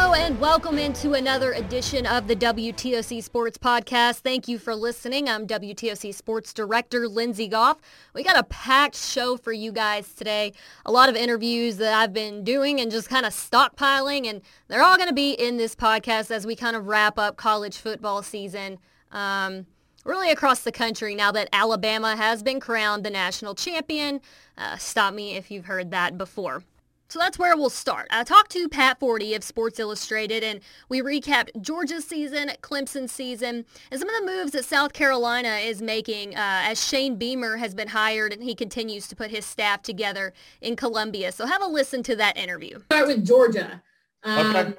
Hello and welcome into another edition of the WTOC Sports Podcast. Thank you for listening. I'm WTOC Sports Director Lindsay Goff. We got a packed show for you guys today. A lot of interviews that I've been doing and just kind of stockpiling, and they're all going to be in this podcast as we kind of wrap up college football season. Um, really across the country now that Alabama has been crowned the national champion. Uh, stop me if you've heard that before. So that's where we'll start. I talked to Pat Forde of Sports Illustrated, and we recapped Georgia's season, Clemson's season, and some of the moves that South Carolina is making uh, as Shane Beamer has been hired and he continues to put his staff together in Columbia. So have a listen to that interview. Start with Georgia. Um, okay.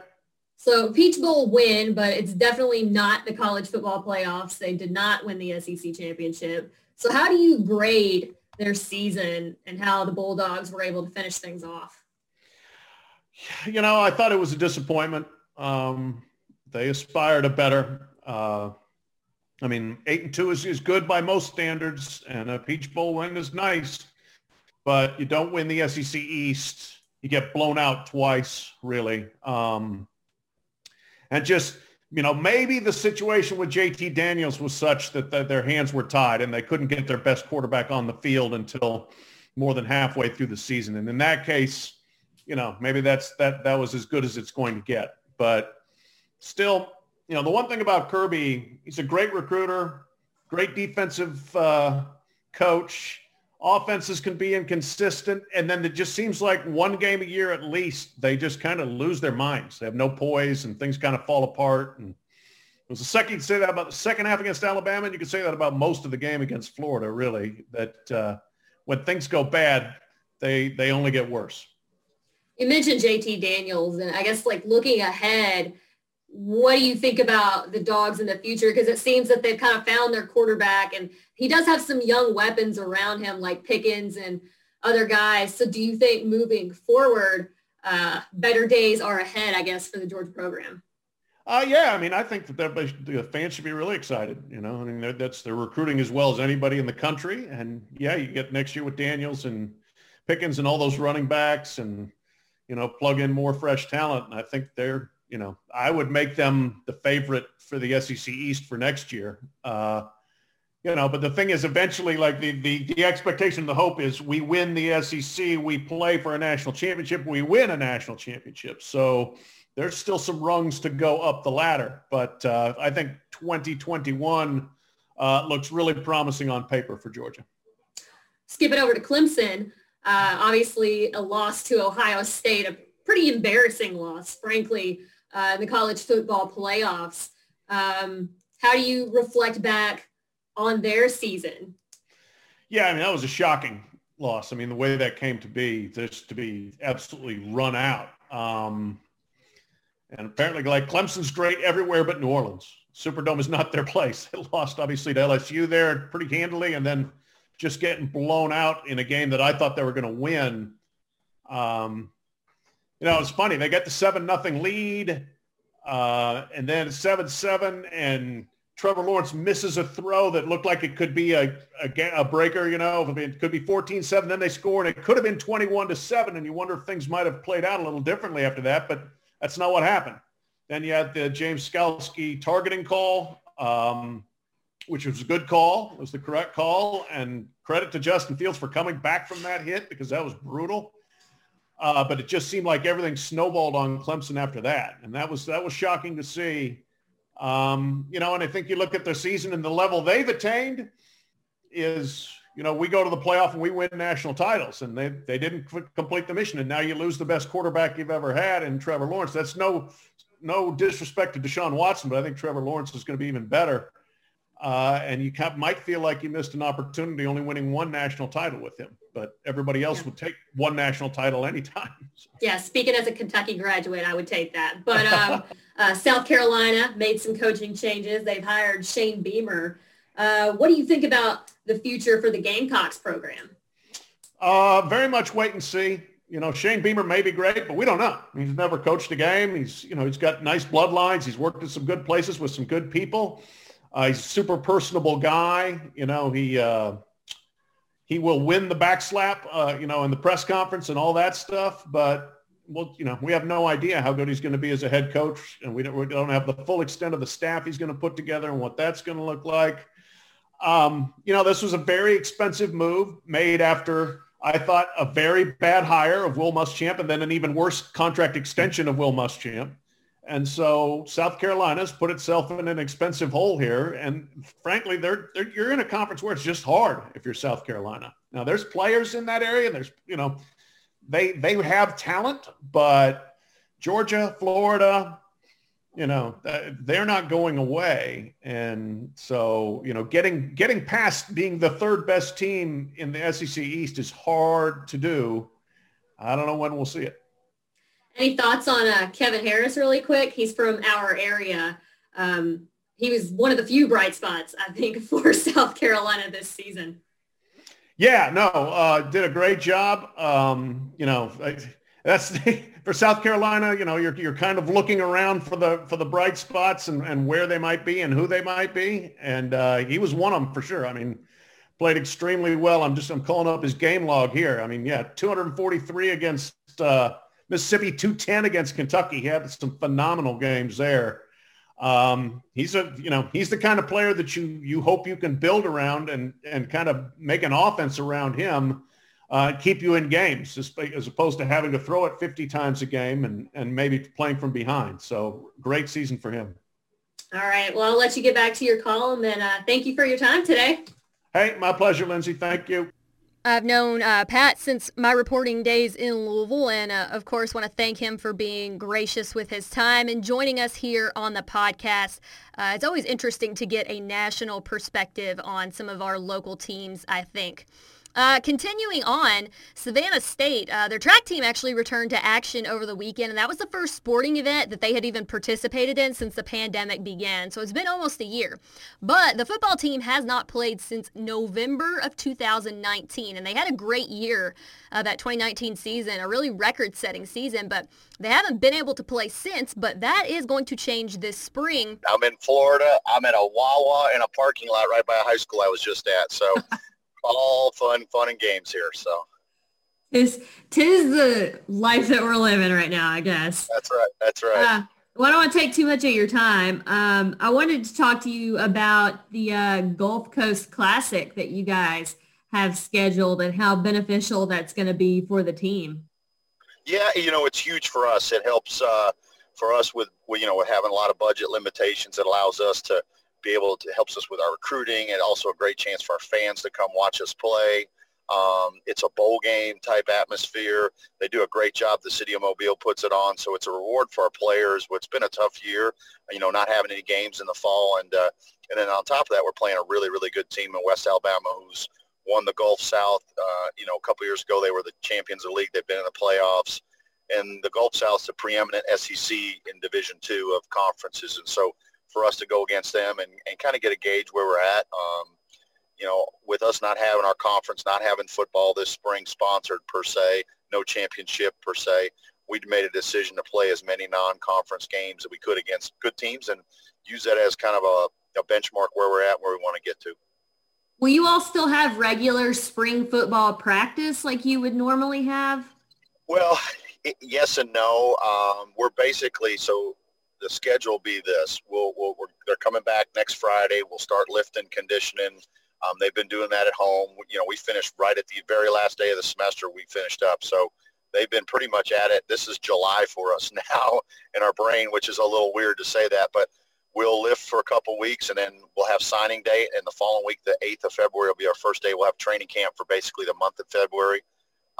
So Peach Bowl win, but it's definitely not the college football playoffs. They did not win the SEC championship. So how do you grade their season and how the Bulldogs were able to finish things off? You know, I thought it was a disappointment. Um, they aspire to better. Uh, I mean, eight and two is, is good by most standards, and a Peach Bowl win is nice, but you don't win the SEC East. You get blown out twice, really. Um, and just, you know, maybe the situation with JT Daniels was such that the, their hands were tied and they couldn't get their best quarterback on the field until more than halfway through the season. And in that case, you know, maybe that's that that was as good as it's going to get. But still, you know, the one thing about Kirby, he's a great recruiter, great defensive uh, coach. Offenses can be inconsistent, and then it just seems like one game a year at least, they just kind of lose their minds. They have no poise, and things kind of fall apart. And it was the second you say that about the second half against Alabama, and you could say that about most of the game against Florida. Really, that uh, when things go bad, they they only get worse you mentioned JT Daniels, and I guess like looking ahead, what do you think about the dogs in the future? Because it seems that they've kind of found their quarterback, and he does have some young weapons around him, like Pickens and other guys. So do you think moving forward, uh, better days are ahead, I guess, for the Georgia program? Uh, yeah, I mean, I think that the fans should be really excited. You know, I mean, that's they're recruiting as well as anybody in the country, and yeah, you get next year with Daniels and Pickens and all those running backs, and you know, plug in more fresh talent. And I think they're, you know, I would make them the favorite for the SEC East for next year. Uh, you know, but the thing is eventually like the, the, the expectation, the hope is we win the SEC, we play for a national championship, we win a national championship. So there's still some rungs to go up the ladder. But uh, I think 2021 uh, looks really promising on paper for Georgia. Skip it over to Clemson. Uh, obviously, a loss to Ohio State, a pretty embarrassing loss, frankly, uh, in the college football playoffs. Um, how do you reflect back on their season? Yeah, I mean, that was a shocking loss. I mean, the way that came to be, just to be absolutely run out. Um, and apparently, like Clemson's great everywhere but New Orleans. Superdome is not their place. They lost, obviously, to LSU there pretty handily, and then just getting blown out in a game that I thought they were going to win. Um, you know, it's funny. They get the seven nothing lead, uh, and then seven seven, and Trevor Lawrence misses a throw that looked like it could be a, a, a breaker. You know, it could be 14-7. Then they score, and it could have been 21 to seven. And you wonder if things might have played out a little differently after that, but that's not what happened. Then you had the James Skalski targeting call. Um, which was a good call. Was the correct call. And credit to Justin Fields for coming back from that hit because that was brutal. Uh, but it just seemed like everything snowballed on Clemson after that. And that was, that was shocking to see. Um, you know, and I think you look at their season and the level they've attained is, you know, we go to the playoff and we win national titles and they, they didn't complete the mission. And now you lose the best quarterback you've ever had in Trevor Lawrence. That's no, no disrespect to Deshaun Watson, but I think Trevor Lawrence is going to be even better. Uh, and you might feel like you missed an opportunity only winning one national title with him, but everybody else yeah. would take one national title anytime. Yeah, speaking as a Kentucky graduate, I would take that. But um, uh, South Carolina made some coaching changes. They've hired Shane Beamer. Uh, what do you think about the future for the Gamecocks program? Uh, very much wait and see. You know, Shane Beamer may be great, but we don't know. He's never coached a game. He's, you know, he's got nice bloodlines. He's worked in some good places with some good people. Uh, he's a super personable guy. You know, he uh, he will win the backslap, uh, you know, in the press conference and all that stuff. But well, you know, we have no idea how good he's going to be as a head coach, and we don't, we don't have the full extent of the staff he's going to put together and what that's going to look like. Um, you know, this was a very expensive move made after I thought a very bad hire of Will Muschamp and then an even worse contract extension of Will Muschamp. And so South Carolina's put itself in an expensive hole here. And frankly, they're, they're, you're in a conference where it's just hard if you're South Carolina. Now there's players in that area. And there's, you know, they, they have talent, but Georgia, Florida, you know, uh, they're not going away. And so, you know, getting, getting past being the third best team in the SEC East is hard to do. I don't know when we'll see it. Any thoughts on uh, Kevin Harris really quick? He's from our area. Um, he was one of the few bright spots, I think, for South Carolina this season. Yeah, no, uh, did a great job. Um, you know, that's for South Carolina. You know, you're you're kind of looking around for the for the bright spots and, and where they might be and who they might be, and uh, he was one of them for sure. I mean, played extremely well. I'm just I'm calling up his game log here. I mean, yeah, 243 against. Uh, Mississippi 210 against Kentucky. He had some phenomenal games there. Um, he's a, you know, he's the kind of player that you, you hope you can build around and, and kind of make an offense around him, uh, keep you in games as opposed to having to throw it 50 times a game and, and maybe playing from behind. So great season for him. All right. Well, I'll let you get back to your column and uh, thank you for your time today. Hey, my pleasure, Lindsay. Thank you. I've known uh, Pat since my reporting days in Louisville, and uh, of course, want to thank him for being gracious with his time and joining us here on the podcast. Uh, it's always interesting to get a national perspective on some of our local teams, I think. Uh, continuing on, Savannah State, uh, their track team actually returned to action over the weekend, and that was the first sporting event that they had even participated in since the pandemic began. So it's been almost a year. But the football team has not played since November of 2019, and they had a great year uh, that 2019 season, a really record-setting season, but they haven't been able to play since, but that is going to change this spring. I'm in Florida. I'm at a Wawa in a parking lot right by a high school I was just at, so... all fun, fun and games here. So it's tis the life that we're living right now, I guess. That's right. That's right. Uh, well, I don't want to take too much of your time. Um, I wanted to talk to you about the uh, Gulf Coast Classic that you guys have scheduled and how beneficial that's going to be for the team. Yeah, you know, it's huge for us. It helps uh, for us with, you know, with having a lot of budget limitations. It allows us to – be able to helps us with our recruiting and also a great chance for our fans to come watch us play. Um, it's a bowl game type atmosphere. They do a great job. The city of Mobile puts it on, so it's a reward for our players. It's been a tough year, you know, not having any games in the fall, and uh, and then on top of that, we're playing a really really good team in West Alabama who's won the Gulf South. Uh, you know, a couple years ago they were the champions of the league. They've been in the playoffs, and the Gulf South's the preeminent SEC in Division Two of conferences, and so for us to go against them and, and kind of get a gauge where we're at. Um, you know, with us not having our conference, not having football this spring sponsored per se, no championship per se, we made a decision to play as many non-conference games that we could against good teams and use that as kind of a, a benchmark where we're at, where we want to get to. Will you all still have regular spring football practice like you would normally have? Well, yes and no. Um, we're basically so the schedule be this. We'll, we'll they're coming back next Friday. We'll start lifting, conditioning. Um, they've been doing that at home. You know, we finished right at the very last day of the semester. We finished up, so they've been pretty much at it. This is July for us now in our brain, which is a little weird to say that, but we'll lift for a couple weeks, and then we'll have signing day. And the following week, the 8th of February, will be our first day. We'll have training camp for basically the month of February.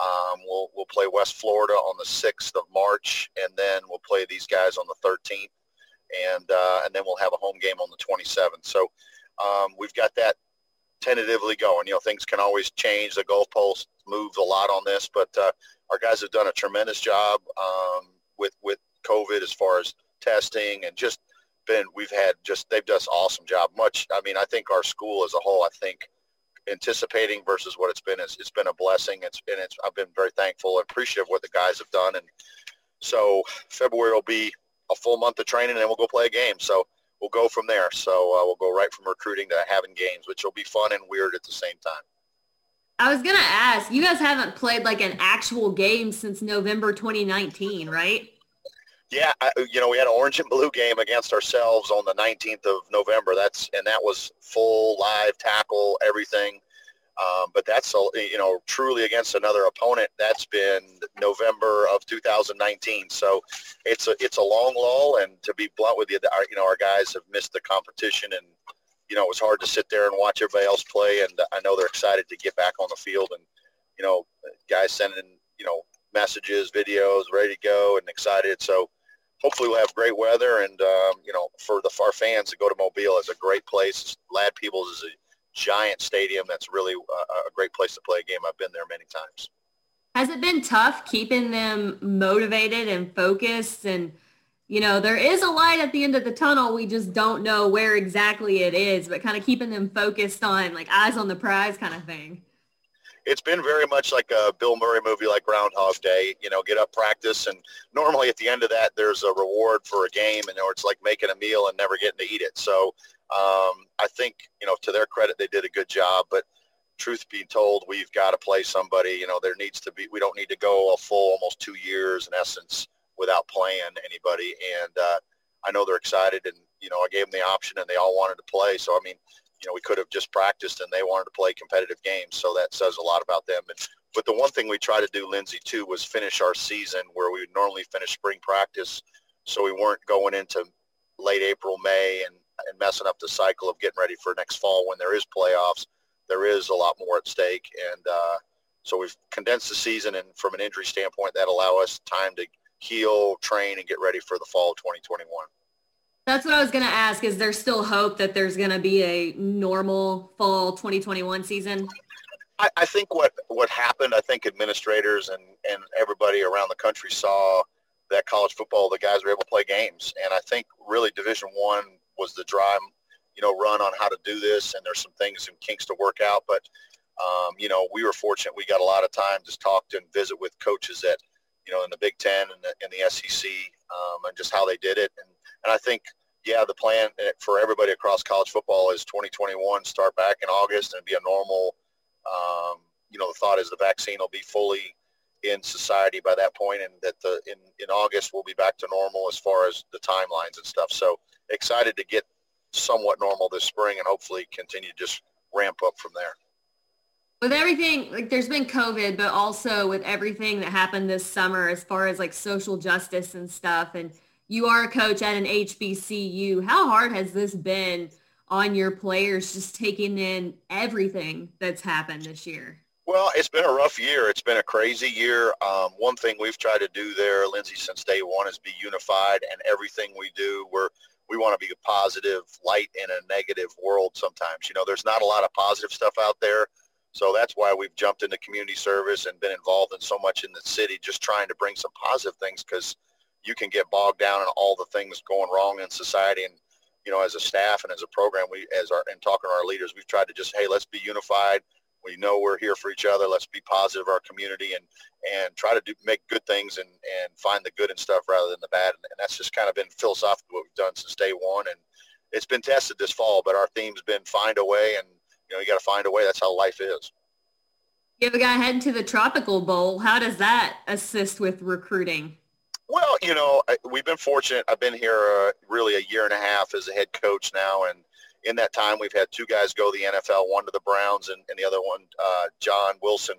Um, we'll we'll play West Florida on the 6th of March, and then we'll play these guys on the 13th, and uh, and then we'll have a home game on the 27th. So um, we've got that tentatively going. You know, things can always change. The goalpost moves a lot on this, but uh, our guys have done a tremendous job um, with with COVID as far as testing and just been. We've had just they've done an awesome job. Much. I mean, I think our school as a whole. I think anticipating versus what it's been. It's, it's been a blessing. It's and it's I've been very thankful and appreciative of what the guys have done. And so February will be a full month of training, and then we'll go play a game. So we'll go from there. So uh, we'll go right from recruiting to having games, which will be fun and weird at the same time. I was to ask, you guys haven't played like an actual game since November 2019, right? Yeah, I, you know, we had an orange and blue game against ourselves on the 19th of November. That's and that was full live tackle, everything. Um, but that's you know truly against another opponent. That's been November of 2019. So it's a it's a long lull. And to be blunt with you, our, you know our guys have missed the competition, and you know it was hard to sit there and watch everybody else play. And I know they're excited to get back on the field. And you know guys sending you know messages, videos, ready to go, and excited. So hopefully we'll have great weather. And, um, you know, for the our fans to go to Mobile is a great place. Ladd Peebles is a giant stadium. That's really a, a great place to play a game. I've been there many times. Has it been tough keeping them motivated and focused and you know, there is a light at the end of the tunnel. We just don't know where exactly it is, but kind of keeping them focused on like eyes on the prize kind of thing it's been very much like a Bill Murray movie like Groundhog Day. You know, get up, practice, and normally at the end of that, there's a reward for a game, and or it's like making a meal and never getting to eat it. So um, I think you know, to their credit, they did a good job. But truth be told, we've got to play somebody. You know, there needs to be. We don't need to go a full almost two years in essence without playing anybody. And uh, I know they're excited, and you know, I gave them the option, and they all wanted to play. So I mean, you know, we could have just practiced and they wanted to play competitive games. So that says a lot about them. And, but the one thing we tried to do, Lindsay, too, was finish our season where we would normally finish spring practice. So we weren't going into late April, May and, and messing up the cycle of getting ready for next fall when there is playoffs. There is a lot more at stake. And uh, so we've condensed the season. And from an injury standpoint, that allow us time to heal, train, and get ready for the fall of 2021. That's what I was going to ask. Is there still hope that there's going to be a normal fall 2021 season? I, I, think what, what happened, I think administrators and, and everybody around the country saw that college football, the guys were able to play games. And I think really Division One was the drive, you know, run on how to do this. And there's some things and kinks to work out. But, um, you know, we were fortunate. We got a lot of time to talk and visit with coaches that, you know, in the Big Ten and the, in the SEC um, and just how they did it. And, and I think yeah, the plan for everybody across college football is 2021, start back in August and be a normal, um, you know, the thought is the vaccine will be fully in society by that point and that the in, in August we'll be back to normal as far as the timelines and stuff. So excited to get somewhat normal this spring and hopefully continue to just ramp up from there. With everything, like there's been COVID, but also with everything that happened this summer as far as like social justice and stuff and – you are a coach at an HBCU. How hard has this been on your players just taking in everything that's happened this year? Well, it's been a rough year. It's been a crazy year. Um, one thing we've tried to do there, Lindsay, since day one is be unified and everything we do, we're, we want to be a positive light in a negative world sometimes. You know, there's not a lot of positive stuff out there. So that's why we've jumped into community service and been involved in so much in the city, just trying to bring some positive things because – you can get bogged down in all the things going wrong in society. And, you know, as a staff and as a program, we, as our, and talking to our leaders, we've tried to just, hey, let's be unified. We know we're here for each other. Let's be positive our community and, and try to do, make good things and, and find the good and stuff rather than the bad. And, and that's just kind of been philosophically what we've done since day one. And it's been tested this fall, but our theme's been find a way and, you know, you got to find a way. That's how life is. You have a guy heading to the Tropical Bowl. How does that assist with recruiting? You know, we've been fortunate. I've been here uh, really a year and a half as a head coach now, and in that time, we've had two guys go the NFL, one to the Browns, and, and the other one, uh, John Wilson,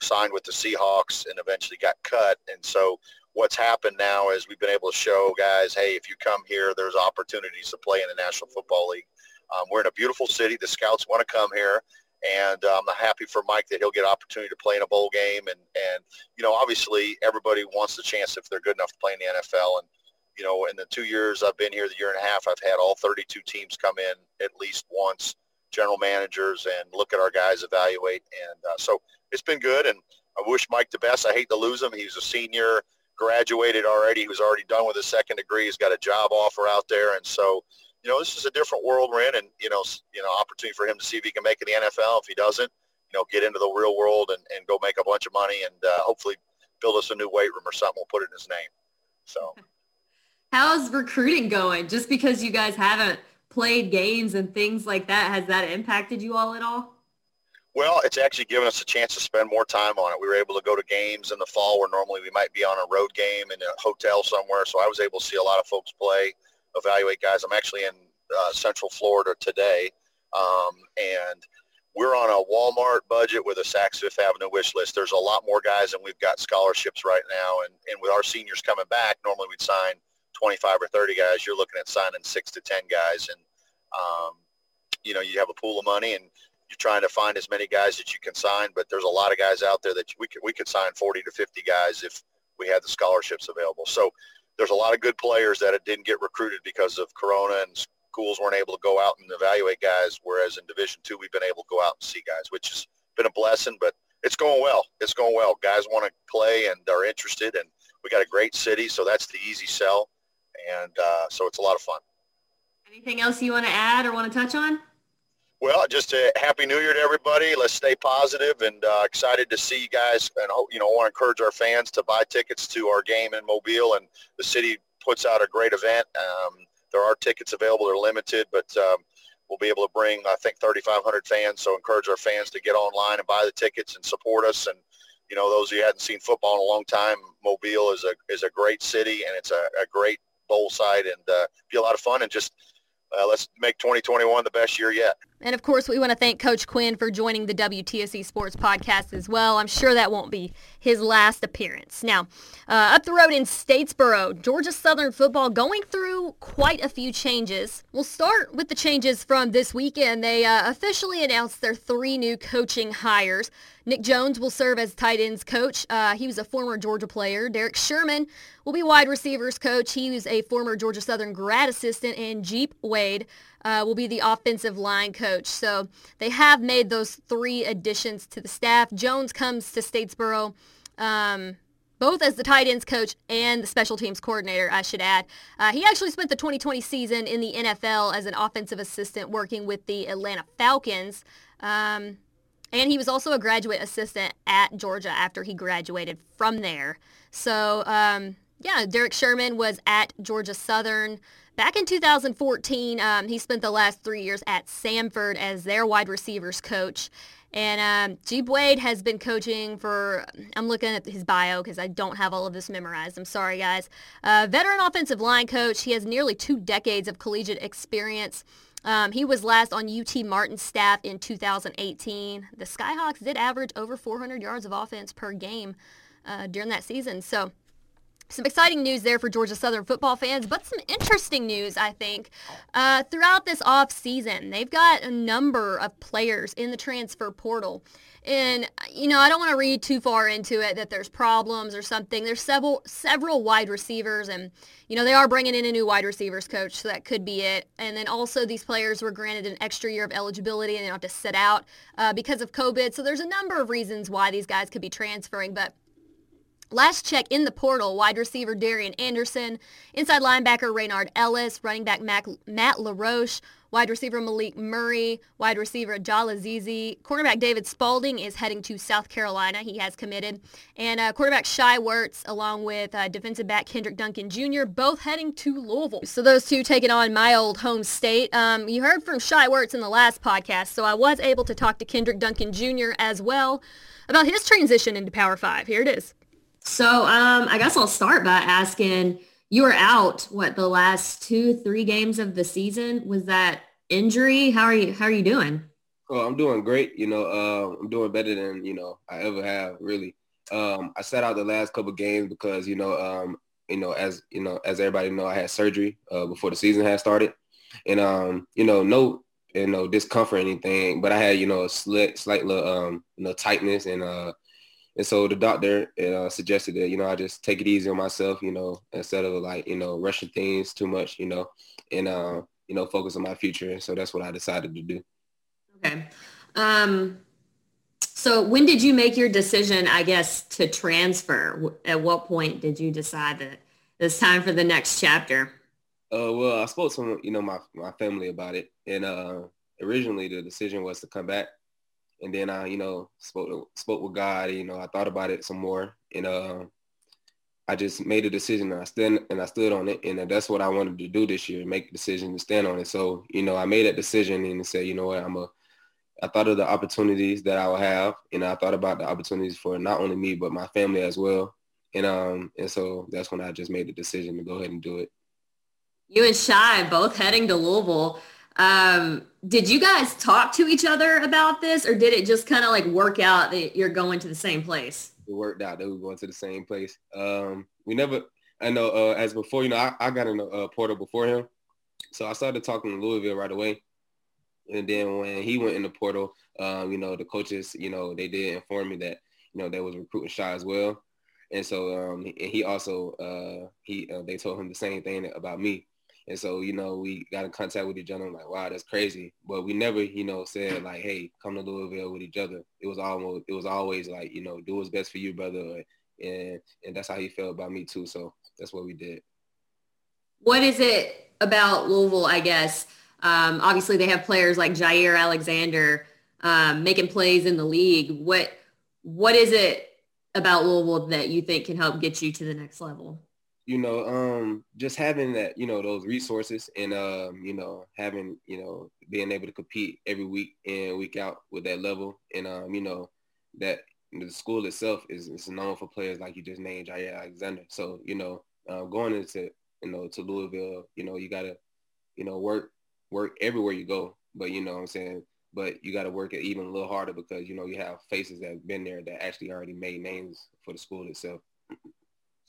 signed with the Seahawks and eventually got cut. And so what's happened now is we've been able to show guys, hey, if you come here, there's opportunities to play in the National Football League. Um, we're in a beautiful city. The scouts want to come here. And um, I'm happy for Mike that he'll get opportunity to play in a bowl game. And, and, you know, obviously everybody wants the chance if they're good enough to play in the NFL. And, you know, in the two years I've been here, the year and a half, I've had all 32 teams come in at least once, general managers, and look at our guys, evaluate. And uh, so it's been good. And I wish Mike the best. I hate to lose him. He's a senior, graduated already. He was already done with his second degree. He's got a job offer out there. And so, you know, this is a different world we're in, and you know, you know, opportunity for him to see if he can make it in the NFL. If he doesn't, you know, get into the real world and, and go make a bunch of money, and uh, hopefully build us a new weight room or something. We'll put it in his name. So, how's recruiting going? Just because you guys haven't played games and things like that, has that impacted you all at all? Well, it's actually given us a chance to spend more time on it. We were able to go to games in the fall where normally we might be on a road game in a hotel somewhere. So I was able to see a lot of folks play, evaluate guys. I'm actually in uh, Central Florida today, um, and we're on a Walmart budget with a Saks Fifth Avenue wish list. There's a lot more guys than we've got scholarships right now. And, and with our seniors coming back, normally we'd sign 25 or 30 guys. You're looking at signing six to 10 guys. And, um, you know, you have a pool of money and you're trying to find as many guys that you can sign. But there's a lot of guys out there that we could, we could sign 40 to 50 guys if we had the scholarships available. So there's a lot of good players that didn't get recruited because of Corona and schools weren't able to go out and evaluate guys, whereas in Division Two we've been able to go out and see guys, which has been a blessing. But it's going well. It's going well. Guys want to play and are interested, and we got a great city, so that's the easy sell, and uh, so it's a lot of fun. Anything else you want to add or want to touch on? Well, just a happy New Year to everybody. Let's stay positive and uh, excited to see you guys. And you know, I want to encourage our fans to buy tickets to our game in Mobile. And the city puts out a great event. Um, there are tickets available. They're limited, but um, we'll be able to bring, I think, 3,500 fans. So encourage our fans to get online and buy the tickets and support us. And, you know, those who hadn't seen football in a long time, Mobile is a, is a great city and it's a, a great bowl site and uh, be a lot of fun and just uh, let's make 2021 the best year yet. And of course, we want to thank Coach Quinn for joining the WTOC Sports Podcast as well. I'm sure that won't be his last appearance. Now, uh, up the road in Statesboro, Georgia Southern football going through quite a few changes. We'll start with the changes from this weekend. They uh, officially announced their three new coaching hires. Nick Jones will serve as tight ends coach. Uh, he was a former Georgia player. Derek Sherman will be wide receivers coach. He was a former Georgia Southern grad assistant. And Jeep Wade uh, will be the offensive line coach. So they have made those three additions to the staff. Jones comes to Statesboro. Um, both as the tight ends coach and the special teams coordinator, I should add. Uh, he actually spent the 2020 season in the NFL as an offensive assistant working with the Atlanta Falcons. Um, and he was also a graduate assistant at Georgia after he graduated from there. So, um, yeah, Derek Sherman was at Georgia Southern. Back in 2014, um, he spent the last three years at Samford as their wide receivers coach. And um, Wade has been coaching for, I'm looking at his bio because I don't have all of this memorized. I'm sorry, guys. Uh, veteran offensive line coach. He has nearly two decades of collegiate experience. Um, he was last on UT Martin's staff in 2018. The Skyhawks did average over 400 yards of offense per game uh, during that season. So some exciting news there for Georgia Southern football fans, but some interesting news, I think, uh, throughout this off season. They've got a number of players in the transfer portal. And, you know, I don't want to read too far into it that there's problems or something. There's several several wide receivers, and, you know, they are bringing in a new wide receivers coach, so that could be it. And then also these players were granted an extra year of eligibility, and they don't have to sit out uh, because of COVID. So there's a number of reasons why these guys could be transferring, but Last check in the portal, wide receiver Darian Anderson, inside linebacker Raynard Ellis, running back Matt, Matt LaRoche, wide receiver Malik Murray, wide receiver Jala Zizi. Cornerback David Spalding is heading to South Carolina. He has committed. And uh, quarterback Shai Werts, along with uh, defensive back Kendrick Duncan Jr., both heading to Louisville. So those two taking on my old home state. Um, you heard from Shai Werts in the last podcast, so I was able to talk to Kendrick Duncan Jr. as well about his transition into Power 5. Here it is. So um, I guess I'll start by asking, you were out, what, the last two, three games of the season? Was that injury? How are you, how are you doing? Oh, I'm doing great. You know, uh, I'm doing better than, you know, I ever have really. Um, I sat out the last couple games because, you know, um, you know, as, you know, as everybody know, I had surgery uh, before the season had started. And, um, you know, no, you know, discomfort or anything, but I had, you know, a slight, slight little, um, you know, tightness and, uh, and so the doctor uh, suggested that, you know, I just take it easy on myself, you know, instead of like, you know, rushing things too much, you know, and, uh, you know, focus on my future. And so that's what I decided to do. Okay. Um, so when did you make your decision, I guess, to transfer? At what point did you decide that it's time for the next chapter? Uh, well, I spoke to, you know, my, my family about it. And uh, originally the decision was to come back and then I, you know, spoke spoke with God. You know, I thought about it some more, and uh, I just made a decision. And I stand and I stood on it, and that's what I wanted to do this year: make a decision to stand on it. So, you know, I made that decision and said, you know what, I'm a I thought of the opportunities that I will have, and I thought about the opportunities for not only me but my family as well. And um and so that's when I just made the decision to go ahead and do it. You and Shai both heading to Louisville. Um, did you guys talk to each other about this, or did it just kind of like work out that you're going to the same place? It worked out that we were going to the same place. Um, we never. I know uh, as before, you know, I, I got in a uh, portal before him, so I started talking to Louisville right away. And then when he went in the portal, um, you know, the coaches, you know, they did inform me that, you know, they was recruiting Shai as well. And so um, he also, uh, he uh, they told him the same thing about me. And so, you know, we got in contact with each other. I'm like, wow, that's crazy. But we never, you know, said like, hey, come to Louisville with each other. It was almost, it was always like, you know, do what's best for you, brother. And and that's how he felt about me too. So that's what we did. What is it about Louisville, I guess? Um, obviously, they have players like Jaire Alexander um, making plays in the league. What what is it about Louisville that you think can help get you to the next level? You know, um, just having that, you know, those resources and, um, you know, having, you know, being able to compete every week in, week out with that level. And, um, you know, that the school itself is, is known for players like you just named Jaire Alexander. So, you know, uh, going into, you know, to Louisville, you know, you got to, you know, work work everywhere you go. But you know what I'm saying? But you got to work it even a little harder because, you know, you have faces that have been there that actually already made names for the school itself.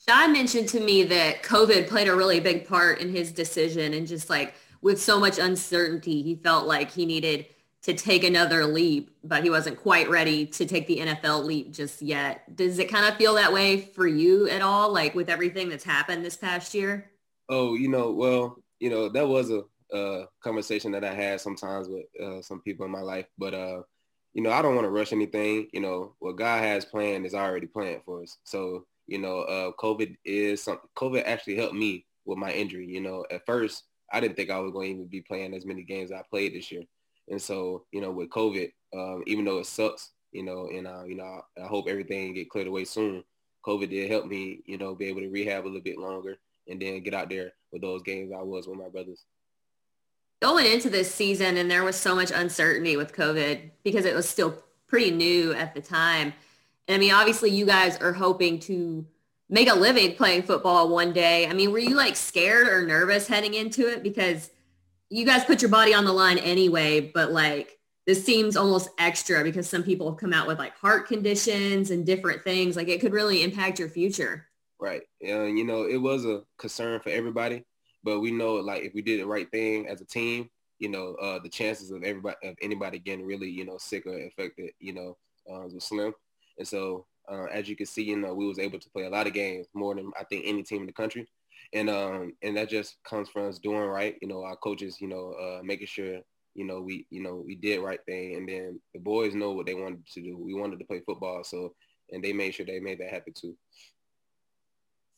Sean mentioned to me that COVID played a really big part in his decision and just like with so much uncertainty, he felt like he needed to take another leap, but he wasn't quite ready to take the NFL leap just yet. Does it kind of feel that way for you at all, like with everything that's happened this past year? Oh, you know, well, you know, that was a uh, conversation that I had sometimes with uh, some people in my life. But uh, you know, I don't want to rush anything. You know, what God has planned is already planned for us. So you know, uh, COVID is. COVID actually helped me with my injury. You know, at first I didn't think I was going to even be playing as many games I played this year. And so, you know, with COVID, um, even though it sucks, you know, and uh, you know, I hope everything get cleared away soon. COVID did help me, you know, be able to rehab a little bit longer and then get out there with those games I was with my brothers going into this season and there was so much uncertainty with COVID because it was still pretty new at the time. And I mean, obviously you guys are hoping to make a living playing football one day. I mean, were you like scared or nervous heading into it? Because you guys put your body on the line anyway, but like this seems almost extra because some people have come out with like heart conditions and different things. Like it could really impact your future. Right. And, you know, it was a concern for everybody. But we know like if we did the right thing as a team, you know, uh, the chances of everybody of anybody getting really, you know, sick or infected, you know, uh, was slim. And so uh, as you can see, you know, we was able to play a lot of games more than I think any team in the country. And um, and that just comes from us doing right. You know, our coaches, you know, uh, making sure, you know, we, you know, we did right thing. And then the boys know what they wanted to do. We wanted to play football. So, and they made sure they made that happen too.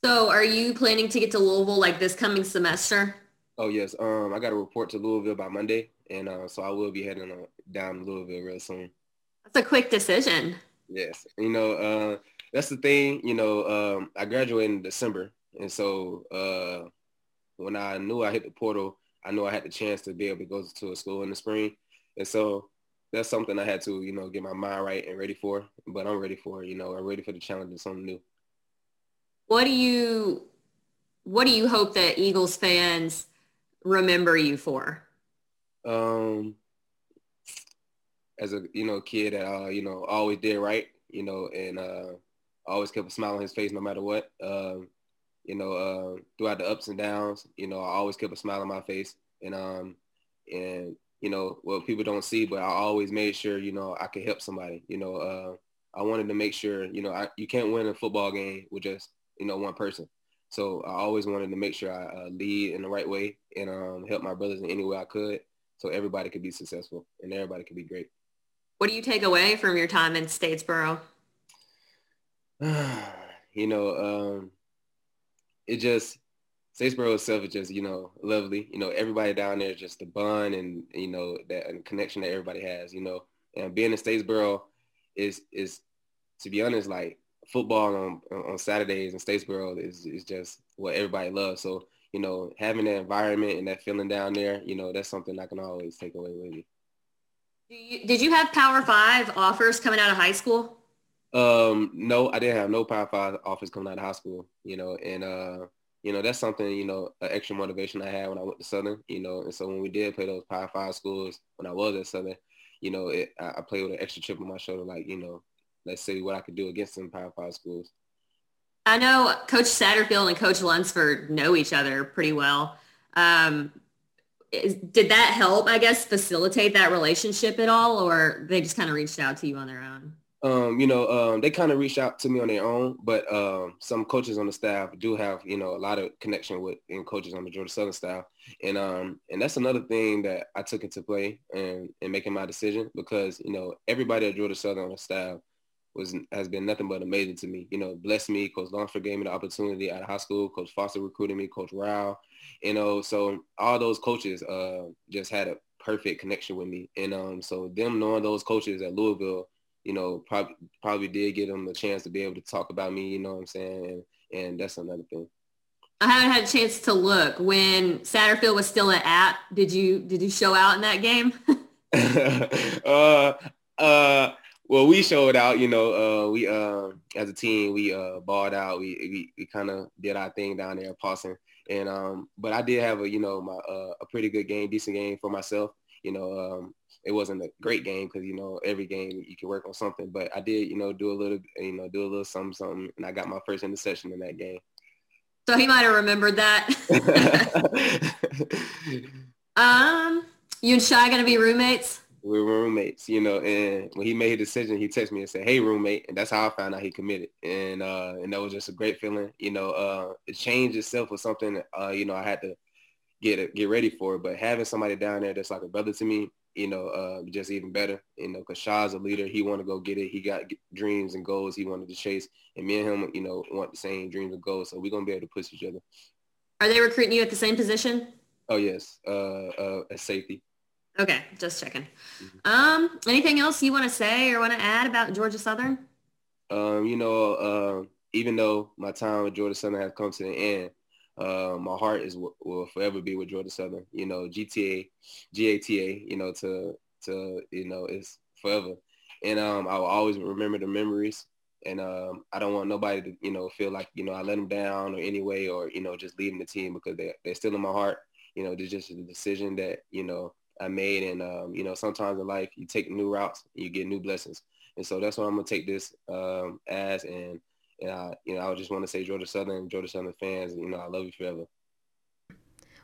So are you planning to get to Louisville like this coming semester? Oh yes. Um, I got a report to Louisville by Monday, and uh, so I will be heading uh, down to Louisville real soon. That's a quick decision. Yes. You know, uh, that's the thing. You know, um, I graduated in December, and so uh, when I knew I hit the portal, I knew I had the chance to be able to go to a school in the spring, and so that's something I had to, you know, get my mind right and ready for. But I'm ready for, you know, I'm ready for the challenge of something new what do you what do you hope that Eagles fans remember you for? Um, as a you know kid that uh, you know always did right, you know, and uh, always kept a smile on his face no matter what. Um, you know, uh, throughout the ups and downs, you know, I always kept a smile on my face, and um, and you know what people don't see, but I always made sure you know I could help somebody. You know, uh, I wanted to make sure you know I, you can't win a football game with just you know, one person. So I always wanted to make sure I uh, lead in the right way and um, help my brothers in any way I could so everybody could be successful and everybody could be great. What do you take away from your time in Statesboro? you know, um, it just, Statesboro itself is just, you know, lovely. You know, everybody down there is just the bond and, you know, that and connection that everybody has, you know. And being in Statesboro is, is to be honest, like football on on Saturdays in Statesboro is is just what everybody loves. So you know, having that environment and that feeling down there, you know, that's something I can always take away with me. You, did you have Power Five offers coming out of high school? Um, no, I didn't have no Power Five offers coming out of high school. You know, and uh, you know that's something you know an extra motivation I had when I went to Southern. You know, and so when we did play those Power Five schools when I was at Southern, you know, it, I, I played with an extra chip on my shoulder, like you know, let's see what I could do against some Power Five schools. I know Coach Satterfield and Coach Lunsford know each other pretty well. Um, is, did that help, I guess, facilitate that relationship at all, or they just kind of reached out to you on their own? Um, you know, um, they kind of reached out to me on their own, but um, some coaches on the staff do have, you know, a lot of connection with and coaches on the Georgia Southern staff, and um, and that's another thing that I took into play and in making my decision because you know everybody at Georgia Southern on the staff was has been nothing but amazing to me. You know, blessed me. Coach Lunsford gave me the opportunity out of high school. Coach Foster recruited me. Coach Rao, you know, so all those coaches uh, just had a perfect connection with me. And um, so them knowing those coaches at Louisville, you know, probably probably did give them a chance to be able to talk about me. You know what I'm saying? And and that's another thing. I haven't had a chance to look when Satterfield was still at App. Did you did you show out in that game? uh, uh, well, we showed out, you know, uh, we, uh, as a team, we, uh, balled out. We, we, we kind of did our thing down there in Paulson. And, um, but I did have a, you know, my, uh, a pretty good game, decent game for myself. You know, um, it wasn't a great game because, you know, every game you can work on something, but I did, you know, do a little, you know, do a little something, something. And I got my first interception in that game. So he might have remembered that. um, you and Shai going to be roommates? We were roommates, you know, and when he made his decision, he texted me and said, hey, roommate. And that's how I found out he committed. And uh, and that was just a great feeling. You know, uh, the change itself was something, uh, you know, I had to get get ready for. But having somebody down there that's like a brother to me, you know, uh, just even better, you know, because Shaw's a leader. He want to go get it. He got dreams and goals he wanted to chase. And me and him, you know, want the same dreams and goals. So we're going to be able to push each other. Are they recruiting you at the same position? Oh, yes, uh, uh, at safety. Okay, just checking. Um, anything else you want to say or want to add about Georgia Southern? Um, you know, uh, even though my time with Georgia Southern has come to an end, uh, my heart is will forever be with Georgia Southern. You know, GTA, GATA. You know, to to you know, it's forever, and um, I will always remember the memories. And um, I don't want nobody to you know feel like you know I let them down or anyway, or you know just leaving the team because they they're still in my heart. You know, it's just a decision that you know I made. And, um, you know, sometimes in life you take new routes, you get new blessings. And so that's what I'm going to take this um, as. And, and I, you know, I just want to say Georgia Southern, Georgia Southern fans, you know, I love you forever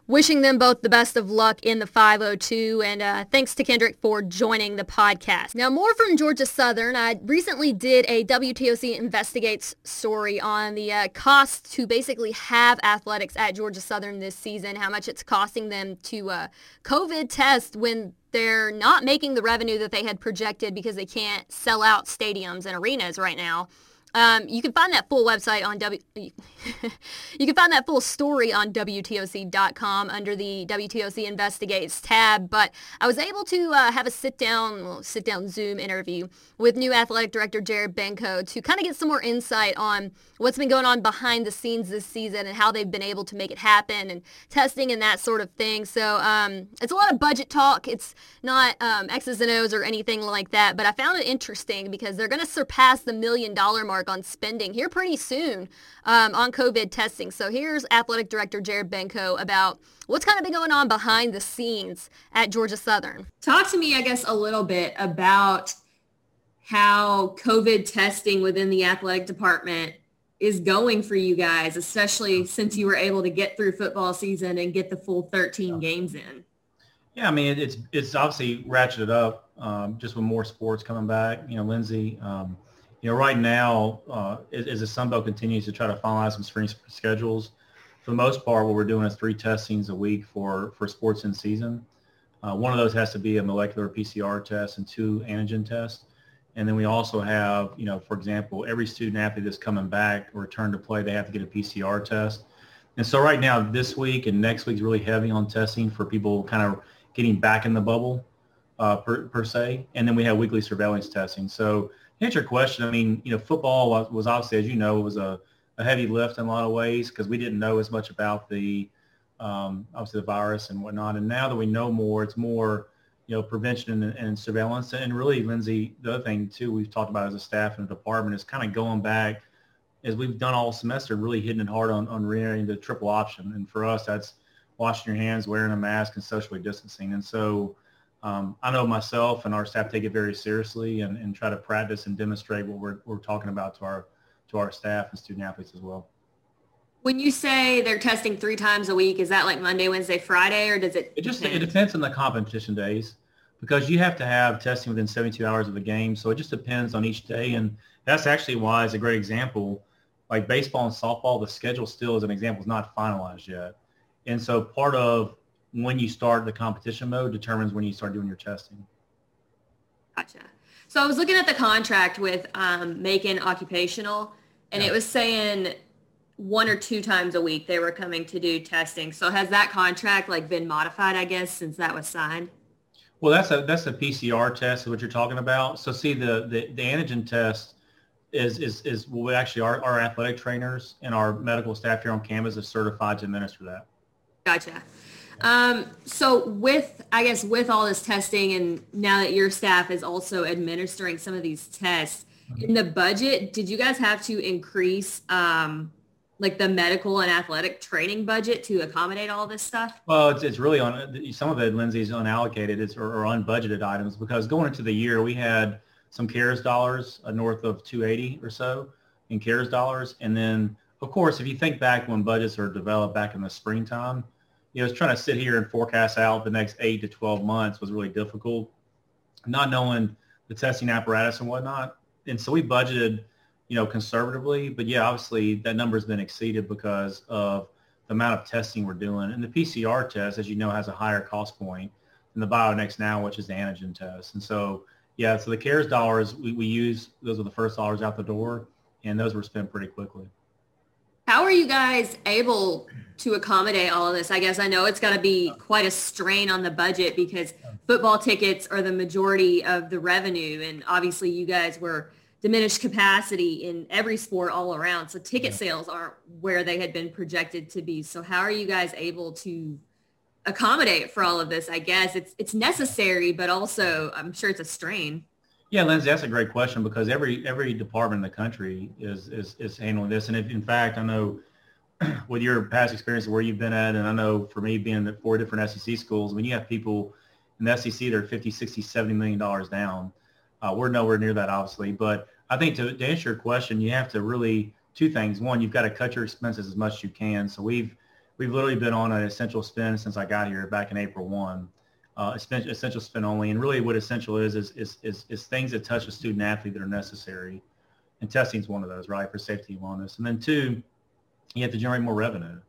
wishing them both the best of luck in the 502 and uh, thanks to kendrick for joining the podcast. Now more from georgia southern. I recently did a wtoc investigates story on the uh, cost to basically have athletics at georgia southern this season how much it's costing them to uh, covid test when they're not making the revenue that they had projected because they can't sell out stadiums and arenas right now um, you can find that full website on W. you can find that full story on WTOC.com under the WTOC Investigates tab. But I was able to uh, have a sit down, well, sit down Zoom interview with new athletic director Jared Benko to kind of get some more insight on what's been going on behind the scenes this season and how they've been able to make it happen and testing and that sort of thing. So um, it's a lot of budget talk. It's not um, X's and O's or anything like that. But I found it interesting because they're going to surpass the million dollar mark on spending here pretty soon um, on COVID testing. So here's Athletic Director Jared Benko about what's kind of been going on behind the scenes at Georgia Southern. Talk to me, I guess, a little bit about how COVID testing within the athletic department is going for you guys, especially since you were able to get through football season and get the full 13 games in. Yeah, I mean, it's it's obviously ratcheted up um, just with more sports coming back. You know, Lindsay, um, you know, right now, uh, as, the Sun Belt continues to try to finalize some spring schedules, for the most part, what we're doing is three testings a week for, for sports in season. Uh, one of those has to be a molecular PCR test and two antigen tests. And then we also have, you know, for example, every student athlete that's coming back or return to play, they have to get a PCR test. And so right now, this week and next week is really heavy on testing for people kind of getting back in the bubble uh, per, per se. And then we have weekly surveillance testing. So answer your question, I mean, you know, football was, was obviously, as you know, was a, a heavy lift in a lot of ways because we didn't know as much about the, um, obviously the virus and whatnot. And now that we know more, it's more, you know, prevention and, and, surveillance. And really, Lindsay, the other thing too we've talked about as a staff and a department is kind of going back as we've done all semester, really hitting it hard on, on reiterating the triple option. And for us, that's washing your hands, wearing a mask, and socially distancing. And so um, I know myself and our staff take it very seriously and, and try to practice and demonstrate what we're, we're talking about to our to our staff and student athletes as well. When you say they're testing three times a week, is that like Monday, Wednesday, Friday, or does it? It just depend? it depends on the competition days because you have to have testing within 72 hours of the game. So it just depends on each day, and that's actually why it's a great example. Like baseball and softball, the schedule still, as an example, is not finalized yet, and so part of when you start the competition mode determines when you start doing your testing. Gotcha. So I was looking at the contract with um, Macon Occupational, and yeah. it was saying one or two times a week they were coming to do testing. So has that contract like been modified, I guess, since that was signed? Well, that's a that's a PCR test, is what you're talking about. So see, the the, the antigen test is is is well, actually our, our athletic trainers and our medical staff here on campus is certified to administer that. Gotcha. Um, so with, I guess, with all this testing and now that your staff is also administering some of these tests, in the budget, did you guys have to increase um, like the medical and athletic training budget to accommodate all this stuff? Well, it's, it's really on some of it, Lindsay's unallocated it's, or, or unbudgeted items because going into the year, we had some CARES dollars uh, north of 280 or so in CARES dollars. And then, of course, if you think back when budgets are developed back in the springtime, you know, trying to sit here and forecast out the next eight to 12 months was really difficult, not knowing the testing apparatus and whatnot. And so we budgeted, you know, conservatively, but yeah, obviously that number has been exceeded because of the amount of testing we're doing. And the PCR test, as you know, has a higher cost point than the BinaxNOW, which is the antigen test. And so, yeah, so the CARES dollars we, we use, those are the first dollars out the door, and those were spent pretty quickly. How are you guys able to accommodate all of this? I guess I know it's got to be quite a strain on the budget because football tickets are the majority of the revenue. And obviously you guys were diminished capacity in every sport all around. So ticket sales aren't where they had been projected to be. So how are you guys able to accommodate for all of this? I guess it's, it's necessary, but also I'm sure it's a strain. Yeah, Lindsay, that's a great question because every every department in the country is is, is handling this. And if, in fact, I know with your past experience where you've been at, and I know for me being at four different SEC schools, when you have people in the SEC that are 50, 60, 70 million dollars down, uh, we're nowhere near that, obviously. But I think to, to answer your question, you have to really two things. One, you've got to cut your expenses as much as you can. So we've we've literally been on an essential spend since I got here back in April one uh, essential spend only. And really what essential is, is, is, is, is things that touch a student athlete that are necessary. And testing is one of those, right, for safety and wellness. And then two, you have to generate more revenue.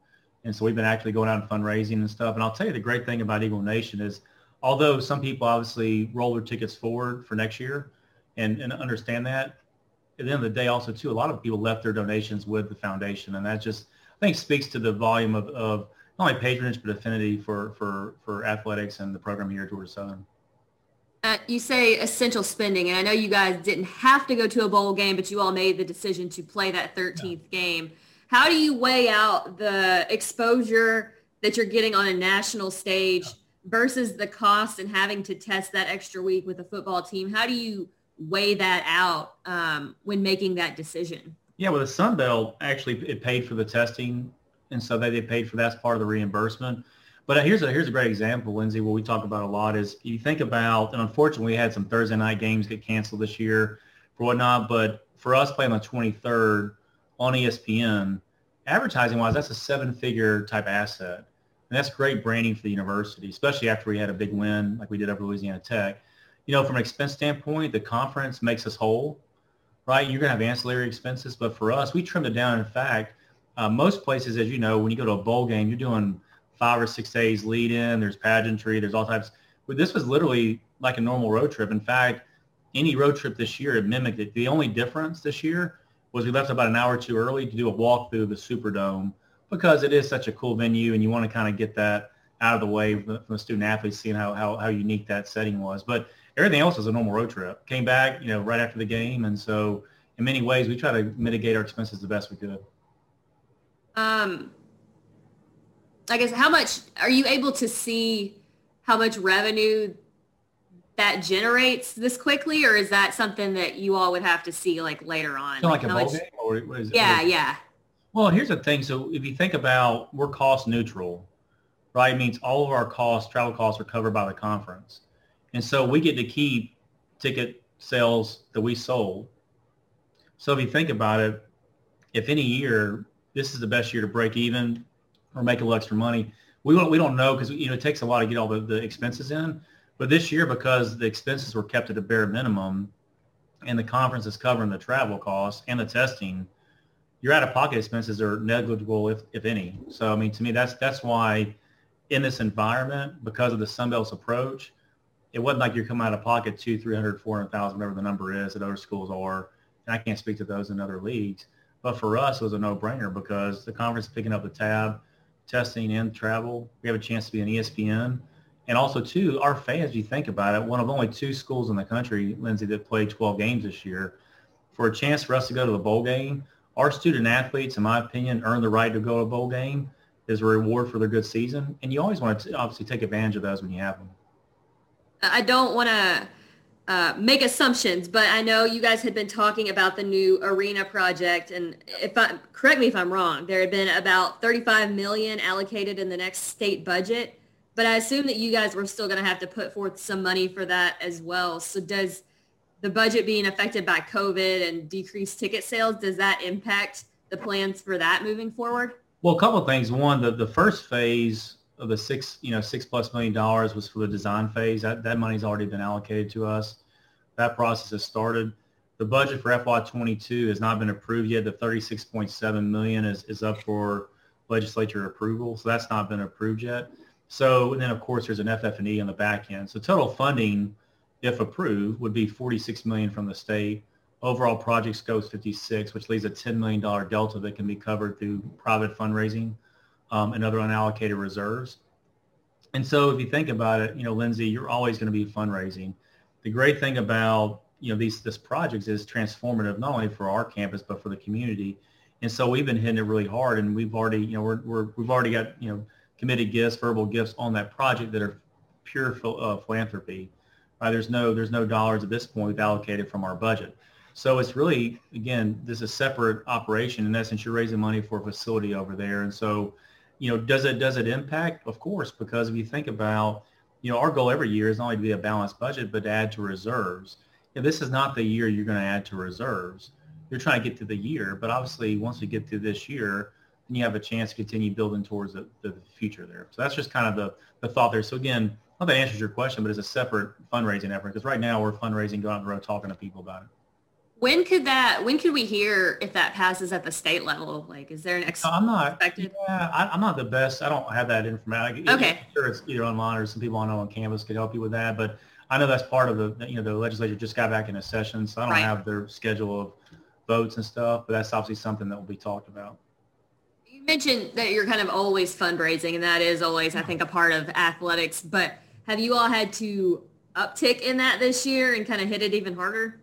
And so we've been actually going out and fundraising and stuff. And I'll tell you the great thing about Eagle Nation is although some people obviously roll their tickets forward for next year and, and understand that, at the end of the day also too, a lot of people left their donations with the foundation. And that just, I think speaks to the volume of, of not only patronage but affinity for for for athletics and the program here at Georgia Southern. Uh, you say essential spending, and I know you guys didn't have to go to a bowl game, but you all made the decision to play that 13th yeah. game. How do you weigh out the exposure that you're getting on a national stage versus the cost and having to test that extra week with a football team? How do you weigh that out um, when making that decision? Yeah, well, the Sun Belt actually it paid for the testing and so they, they paid for that's part of the reimbursement. But uh, here's a here's a great example, Lindsay. What we talk about a lot is you think about, and unfortunately, we had some Thursday night games get canceled this year for whatnot. But for us playing the 23rd on ESPN, advertising wise, that's a seven figure type asset, and that's great branding for the university, especially after we had a big win like we did over Louisiana Tech. You know, from an expense standpoint, the conference makes us whole, right? You're gonna have ancillary expenses, but for us, we trimmed it down. In fact uh, most places, as you know, when you go to a bowl game, you're doing five or six days lead in. There's pageantry. There's all types. But this was literally like a normal road trip. In fact, any road trip this year, it mimicked it. The only difference this year was we left about an hour too early to do a walk through the Superdome because it is such a cool venue and you want to kind of get that out of the way from the student athletes, seeing how, how, how unique that setting was. But everything else was a normal road trip. Came back, you know, right after the game. And so in many ways, we try to mitigate our expenses the best we could. Um, I guess how much are you able to see how much revenue that generates this quickly, or is that something that you all would have to see like later on? So like, like a bowl much... game, or what is it? Yeah, yeah. Well, here's the thing. So if you think about, we're cost neutral, right? It means all of our costs, travel costs, are covered by the conference, and so we get to keep ticket sales that we sold. So if you think about it, if any year this is the best year to break even or make a little extra money, we don't we don't know because you know it takes a while to get all the, the expenses in. But this year, because the expenses were kept at a bare minimum, and the conference is covering the travel costs and the testing, your out-of-pocket expenses are negligible, if if any. So I mean, to me, that's that's why in this environment, because of the Sunbelt's approach, it wasn't like you're coming out of pocket two, three hundred, four hundred thousand, whatever the number is that other schools are. And I can't speak to those in other leagues. But for us, it was a no-brainer because the conference is picking up the tab, testing and travel. We have a chance to be an ESPN. And also, too, our fans, you think about it, one of only two schools in the country, Lindsay, that played 12 games this year. For a chance for us to go to the bowl game, our student athletes, in my opinion, earn the right to go to a bowl game as a reward for their good season. And you always want to obviously take advantage of those when you have them. I don't want to uh, make assumptions, but I know you guys had been talking about the new arena project, and if I correct me if I'm wrong, there had been about 35 million allocated in the next state budget. But I assume that you guys were still going to have to put forth some money for that as well. So does the budget being affected by COVID and decreased ticket sales, does that impact the plans for that moving forward? Well, a couple of things. One, the, the first phase of the six, you know, six plus million dollars was for the design phase. That, that money's already been allocated to us. That process has started. The budget for FY22 has not been approved yet. The 36.7 million is, is up for legislature approval. So that's not been approved yet. So and then of course there's an FF&E on the back end. So total funding, if approved, would be 46 million from the state. Overall project scope is 56, which leaves a $10 million delta that can be covered through private fundraising um, and other unallocated reserves. And so if you think about it, you know, Lindsay, you're always going to be fundraising. The great thing about, you know, these this projects is transformative not only for our campus but for the community. And so we've been hitting it really hard and we've already, you know, we're, we're we've already got, you know, committed gifts, verbal gifts on that project that are pure uh, philanthropy. Right? There's no there's no dollars at this point we've allocated from our budget. So it's really again this is a separate operation. In essence, you're raising money for a facility over there, and so you know does it does it impact? Of course, because if you think about you know our goal every year is not only to be a balanced budget, but to add to reserves. If this is not the year you're going to add to reserves. You're trying to get to the year, but obviously once we get to this year, then you have a chance to continue building towards the, the future there. So that's just kind of the, the thought there. So again, I hope that answers your question, but it's a separate fundraising effort because right now we're fundraising, going on the road, talking to people about it. When could that? When could we hear if that passes at the state level? Like, is there an ex- I'm not. Expected? Yeah, I, am not the best. I don't have that information. Okay. I'm sure it's either online or some people I know on campus could help you with that. But I know that's part of the. You know, the legislature just got back in a session, so I don't right. have their schedule of votes and stuff. But that's obviously something that will be talked about you mentioned that you're kind of always fundraising, and that is always, I think, a part of athletics. But have you all had to uptick in that this year and kind of hit it even harder?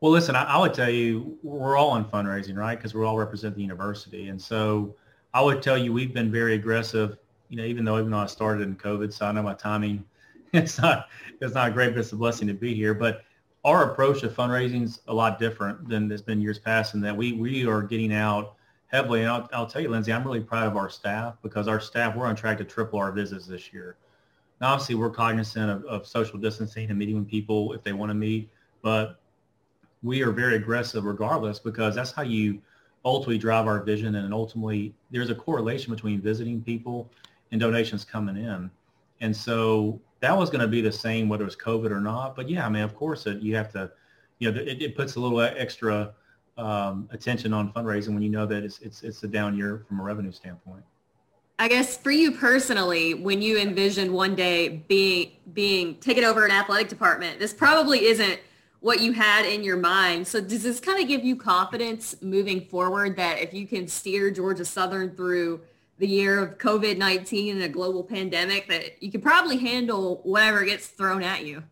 Well, listen, I, I would tell you we're all in fundraising, right? Because we all represent the university, and so I would tell you we've been very aggressive. You know, even though even though I started in COVID, so I know my timing it's not it's not great, but it's a blessing to be here. But our approach to fundraising is a lot different than it's been years past, in that we we are getting out heavily. And I'll, I'll tell you, Lindsay, I'm really proud of our staff because our staff, we're on track to triple our visits this year. Now, obviously, we're cognizant of, of social distancing and meeting with people if they want to meet, but we are very aggressive regardless because that's how you ultimately drive our vision. And ultimately, there's a correlation between visiting people and donations coming in. And so that was going to be the same whether it's COVID or not. But yeah, I mean, of course, it, you have to, you know, it, it puts a little extra um, attention on fundraising when you know that it's, it's, it's a down year from a revenue standpoint? I guess for you personally, when you envision one day being being taken over an athletic department, this probably isn't what you had in your mind. So does this kind of give you confidence moving forward that if you can steer Georgia Southern through the year of COVID-19 and a global pandemic, that you can probably handle whatever gets thrown at you?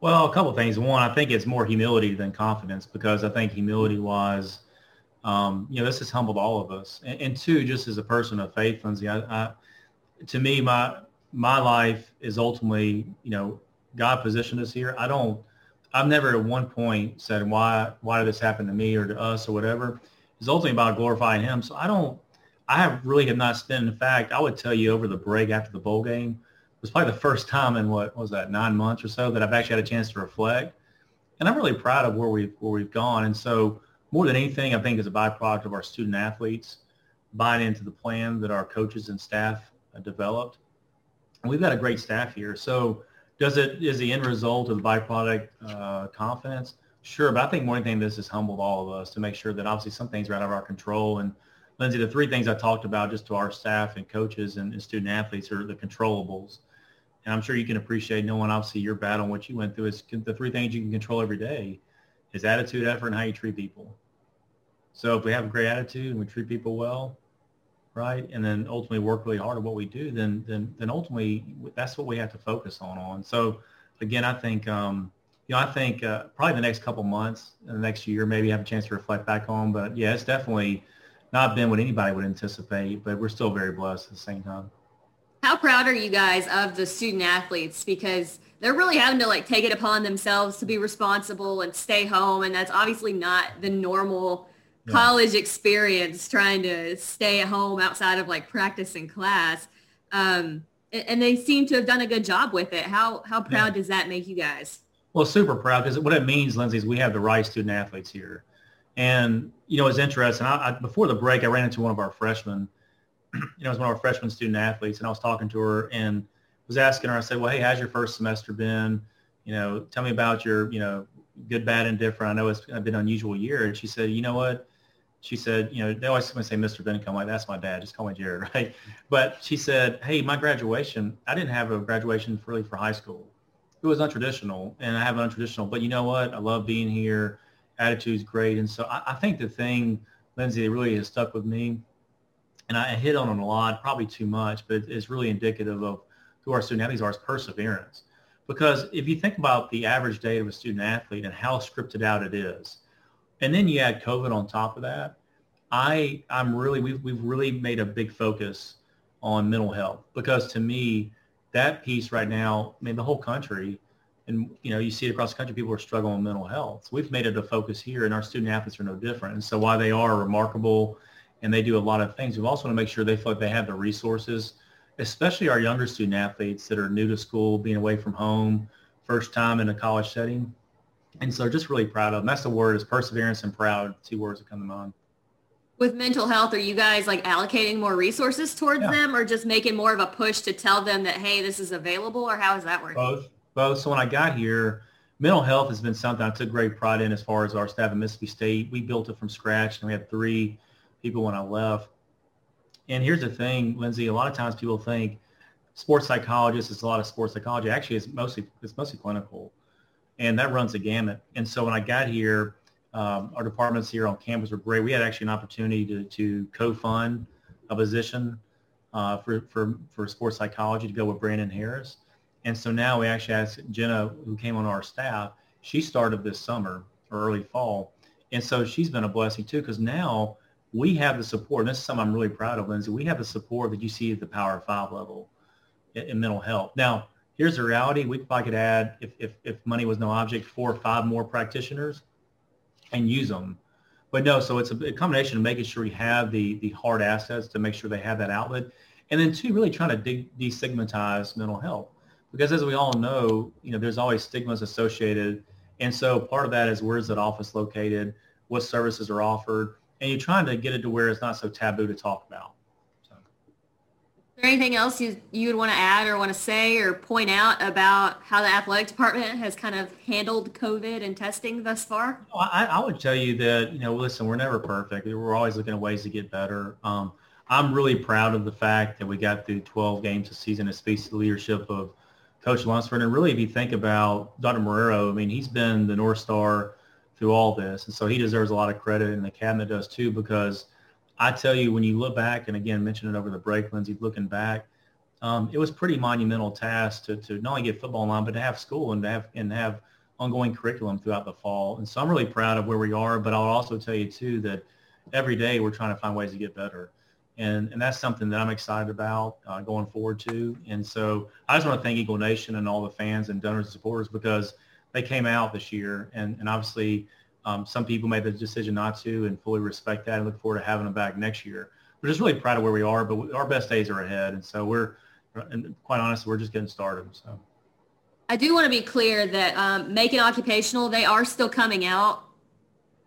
Well, a couple things. One, I think it's more humility than confidence because I think humility was, um, you know, this has humbled all of us. And, and two, just as a person of faith, Lindsay, I, I, to me, my my life is ultimately, you know, God positioned us here. I don't, I've never at one point said, why, why did this happen to me or to us or whatever. It's ultimately about glorifying him. So I don't, I have really have not spent, in fact, I would tell you over the break after the bowl game, it was probably the first time in what, what was that, nine months or so that I've actually had a chance to reflect. And I'm really proud of where we've, where we've gone. And so more than anything, I think is a byproduct of our student athletes buying into the plan that our coaches and staff developed. And we've got a great staff here. So does it is the end result of the byproduct uh, confidence? Sure, but I think more anything, this has humbled all of us to make sure that obviously some things are out of our control. And Lindsay, the three things I talked about just to our staff and coaches and, and student athletes are the controllables. And I'm sure you can appreciate knowing obviously your battle what you went through is the three things you can control every day is attitude, effort, and how you treat people. So if we have a great attitude and we treat people well, right, and then ultimately work really hard at what we do, then then then ultimately that's what we have to focus on. On so again, I think um, you know I think uh, probably the next couple months, and the next year, maybe have a chance to reflect back on. But yeah, it's definitely not been what anybody would anticipate, but we're still very blessed at the same time. How proud are you guys of the student athletes because they're really having to like take it upon themselves to be responsible and stay home and that's obviously not the normal yeah. college experience trying to stay at home outside of like practice and class um, and they seem to have done a good job with it how how proud yeah. does that make you guys well super proud because what it means lindsay is we have the right student athletes here and you know it's interesting I, I, before the break i ran into one of our freshmen you know, it was one of our freshman student athletes, and I was talking to her and was asking her. I said, "Well, hey, how's your first semester been? You know, tell me about your, you know, good, bad, and different. I know it's been an unusual year." And she said, "You know what?" She said, "You know, they always say Mr. Benko. Like that's my dad. Just call me Jared, right?" But she said, "Hey, my graduation. I didn't have a graduation really for high school. It was untraditional, and I have an untraditional. But you know what? I love being here. Attitude's great, and so I, I think the thing, Lindsay, that really has stuck with me." and I hit on it a lot, probably too much, but it's really indicative of who our student athletes are is perseverance. Because if you think about the average day of a student athlete and how scripted out it is, and then you add COVID on top of that, I I'm really we've we've really made a big focus on mental health because to me that piece right now, I mean the whole country, and you know you see it across the country, people are struggling with mental health. So we've made it a focus here, and our student athletes are no different. And so while they are remarkable and they do a lot of things. We also want to make sure they feel like they have the resources, especially our younger student athletes that are new to school, being away from home, first time in a college setting. And so just really proud of them. That's the word is perseverance and proud, two words that come to mind. With mental health, are you guys like allocating more resources towards yeah. them or just making more of a push to tell them that, hey, this is available or how is that working? Both. Both. So when I got here, mental health has been something I took great pride in as far as our staff at Mississippi State. We built it from scratch and we had three people when I left. And here's the thing, Lindsay, a lot of times people think sports psychologists, is a lot of sports psychology. Actually, it's mostly, it's mostly clinical. And that runs the gamut. And so when I got here, um, our departments here on campus were great. We had actually an opportunity to, to co-fund a position uh, for, for, for sports psychology to go with Brandon Harris. And so now we actually asked Jenna, who came on our staff, she started this summer or early fall. And so she's been a blessing too, because now we have the support, and this is something I'm really proud of, Lindsay. We have the support that you see at the Power Five level in, in mental health. Now, here's the reality. We probably could add, if, if, if money was no object, four or five more practitioners and use them. But no, so it's a, a combination of making sure we have the, the hard assets to make sure they have that outlet. And then two, really trying to de- destigmatize mental health. Because as we all know, you know, there's always stigmas associated. And so part of that is where's that office located? What services are offered? and you're trying to get it to where it's not so taboo to talk about. There anything else you you would want to add or want to say or point out about how the athletic department has kind of handled COVID and testing thus far? I, I would tell you that you know, listen, we're never perfect. We're always looking at ways to get better. Um, I'm really proud of the fact that we got through 12 games this season. To the leadership of Coach Lunsford. And really, if you think about Dr. Marrero, I mean, he's been the North Star through all this. And so he deserves a lot of credit and the cabinet does too, because I tell you, when you look back, and again, mentioned it over the break, Lindsay, looking back, um, it was pretty monumental task to, to not only get football line, but to have school and to have, and have ongoing curriculum throughout the fall. And so I'm really proud of where we are, but I'll also tell you too that every day we're trying to find ways to get better. And, and that's something that I'm excited about uh, going forward to. And so I just want to thank Eagle Nation and all the fans and donors and supporters because they came out this year. And, and obviously um, some people made the decision not to and fully respect that and look forward to having them back next year. We're just really proud of where we are, but our best days are ahead. And so we're, and quite honestly, we're just getting started. So. I do want to be clear that um, Macon Occupational, they are still coming out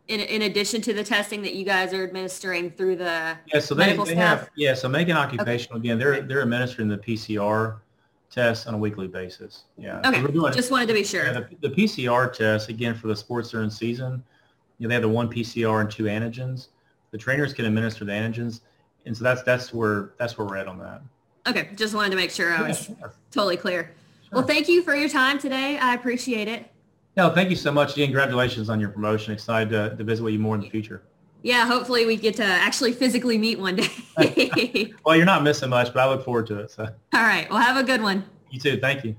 in, in addition to the testing that you guys are administering through the yeah, so they, they have yeah, so Macon Occupational okay. again, they're they're administering the PCR test on a weekly basis. Yeah. Okay. So doing, Just wanted to be sure. Yeah, the, the, PCR test again for the sports during season, you know, they have the one PCR and two antigens. The trainers can administer the antigens, and so that's that's where that's where we're at on that. Okay, just wanted to make sure I was yeah, totally clear. Well, thank you for your time today. I appreciate it. No, thank you so much, Dean. Congratulations on your promotion. Excited to, to visit with you more in the future. Yeah, hopefully we get to actually physically meet one day. well, you're not missing much, but I look forward to it. So. All right. Well, have a good one. You too. Thank you.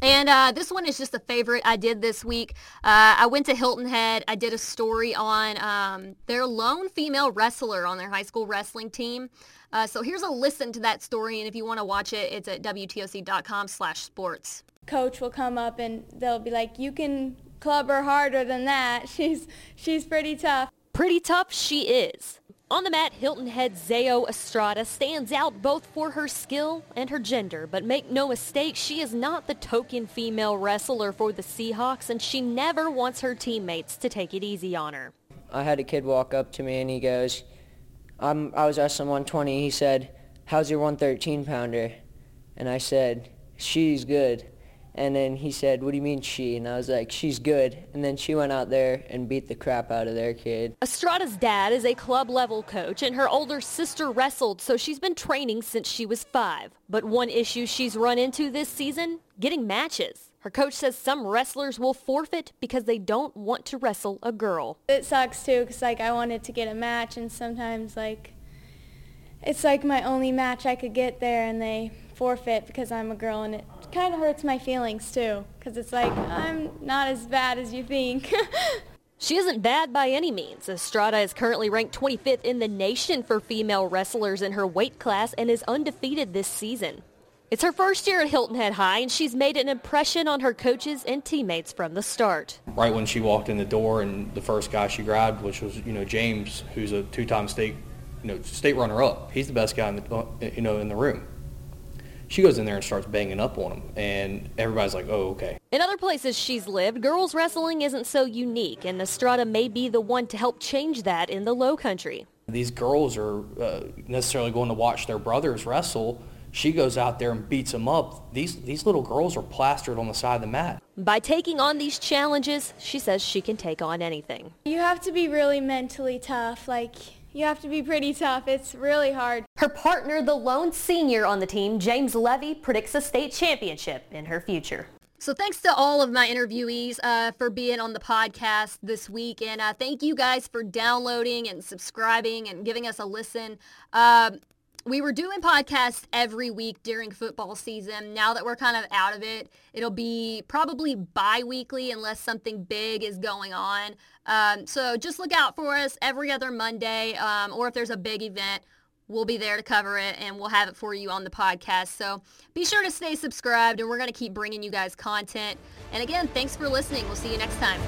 And uh, this one is just a favorite I did this week. Uh, I went to Hilton Head. I did a story on um, their lone female wrestler on their high school wrestling team. Uh, so here's a listen to that story, and if you want to watch it, it's at WTOC.com slash sports. Coach will come up and they'll be like, you can club her harder than that. She's, she's pretty tough. Pretty tough she is. On the mat, Hilton Head Zeo Estrada stands out both for her skill and her gender, but make no mistake, she is not the token female wrestler for the Seahawks, and she never wants her teammates to take it easy on her. I had a kid walk up to me and he goes, I'm, I was wrestling 120. He said, how's your 113 pounder? And I said, she's good. And then he said, what do you mean she? And I was like, she's good. And then she went out there and beat the crap out of their kid. Estrada's dad is a club level coach and her older sister wrestled, so she's been training since she was five. But one issue she's run into this season, getting matches. Her coach says some wrestlers will forfeit because they don't want to wrestle a girl. It sucks too because like I wanted to get a match and sometimes like it's like my only match I could get there and they forfeit because I'm a girl and it kind of hurts my feelings too because it's like I'm not as bad as you think. She isn't bad by any means. Estrada is currently ranked 25th in the nation for female wrestlers in her weight class and is undefeated this season. It's her first year at Hilton Head High, and she's made an impression on her coaches and teammates from the start. Right when she walked in the door, and the first guy she grabbed, which was you know James, who's a two-time state you know state runner-up. He's the best guy in the you know in the room she goes in there and starts banging up on them. and everybody's like, oh, okay. In other places she's lived, girls wrestling isn't so unique, and Estrada may be the one to help change that in the low country. These girls are uh, necessarily going to watch their brothers wrestle. She goes out there and beats them up. These, these little girls are plastered on the side of the mat. By taking on these challenges, she says she can take on anything. You have to be really mentally tough. Like, you have to be pretty tough. It's really hard. Her partner, the lone senior on the team, James Levy, predicts a state championship in her future. So thanks to all of my interviewees uh, for being on the podcast this week. And uh, thank you guys for downloading and subscribing and giving us a listen. Uh, we were doing podcasts every week during football season. Now that we're kind of out of it, it'll be probably bi-weekly unless something big is going on. Um, so just look out for us every other Monday, um, or if there's a big event, we'll be there to cover it and we'll have it for you on the podcast. So be sure to stay subscribed and we're going to keep bringing you guys content. And again, thanks for listening. We'll see you next time.